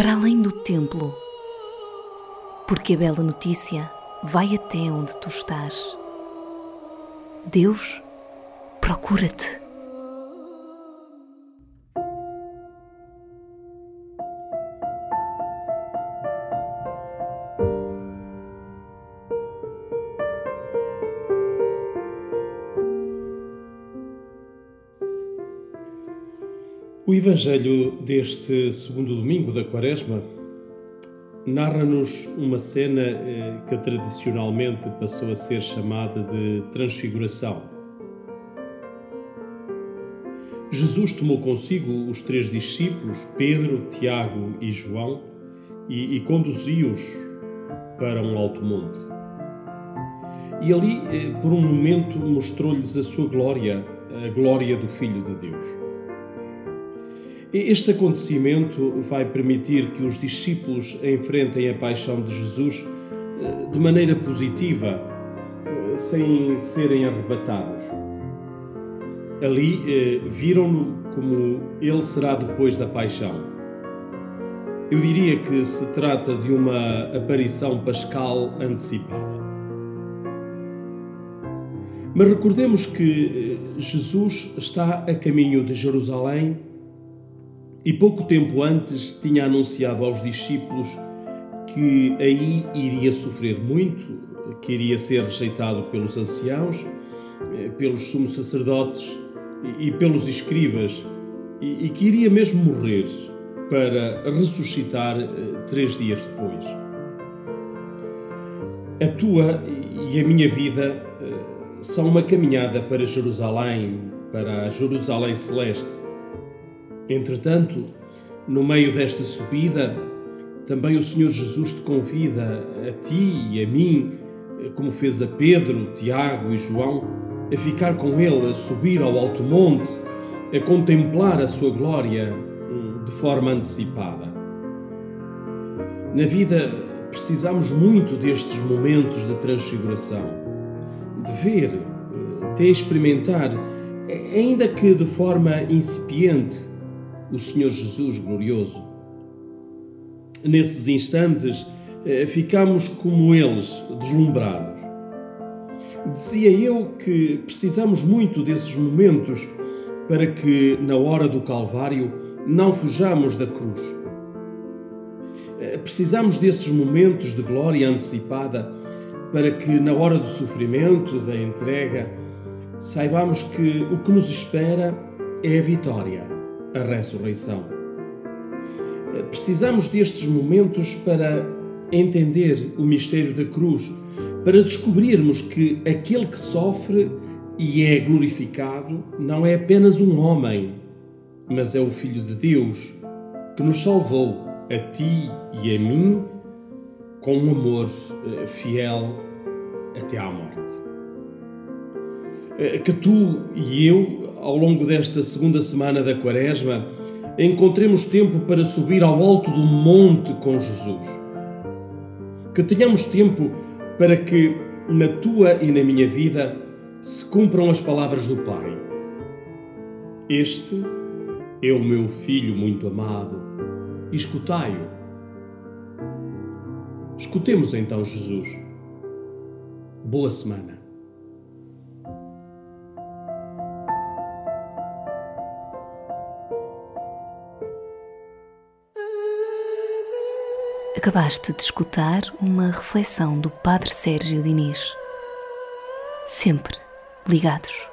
para além do templo, porque a bela notícia vai até onde tu estás. Deus procura-te. O Evangelho deste segundo domingo da Quaresma narra-nos uma cena eh, que tradicionalmente passou a ser chamada de Transfiguração. Jesus tomou consigo os três discípulos, Pedro, Tiago e João, e, e conduziu-os para um alto monte. E ali, eh, por um momento, mostrou-lhes a sua glória, a glória do Filho de Deus. Este acontecimento vai permitir que os discípulos enfrentem a paixão de Jesus eh, de maneira positiva, eh, sem serem arrebatados. Ali eh, viram-no como ele será depois da paixão. Eu diria que se trata de uma aparição pascal antecipada. Mas recordemos que Jesus está a caminho de Jerusalém e pouco tempo antes tinha anunciado aos discípulos que aí iria sofrer muito, que iria ser rejeitado pelos anciãos, eh, pelos sumos sacerdotes e pelos escribas, e que iria mesmo morrer para ressuscitar eh, três dias depois. A tua e a minha vida eh, são uma caminhada para Jerusalém, para a Jerusalém celeste Entretanto, no meio desta subida, também o Senhor Jesus te convida a ti e a mim, como fez a Pedro, Tiago e João, a ficar com Ele, a subir ao alto monte, a contemplar a sua glória hum, de forma antecipada. Na vida, precisamos muito destes momentos de transfiguração, de ver, eh, de experimentar, ainda que de forma incipiente, o Senhor Jesus glorioso. Nesses instantes, eh, ficamos como eles, deslumbrados. Dizia eu que precisamos muito desses momentos para que, na hora do Calvário, não fujamos da cruz. Eh, precisamos desses momentos de glória antecipada para que, na hora do sofrimento, da entrega, saibamos que o que nos espera é a vitória a ressurreição. Precisamos destes momentos para entender o mistério da cruz, para descobrirmos que aquele que sofre e é glorificado não é apenas um homem, mas é o Filho de Deus que nos salvou, a ti e a mim, com um amor eh, fiel até à morte. Eh, que tu e eu ao longo desta segunda semana da Quaresma, encontremos tempo para subir ao alto do monte com Jesus. Que tenhamos tempo para que na tua e na minha vida se cumpram as palavras do Pai. Este é o meu filho muito amado, escutai-o. Escutemos então Jesus. Boa semana. Acabaste de escutar uma reflexão do Padre Sérgio Diniz. Sempre ligados.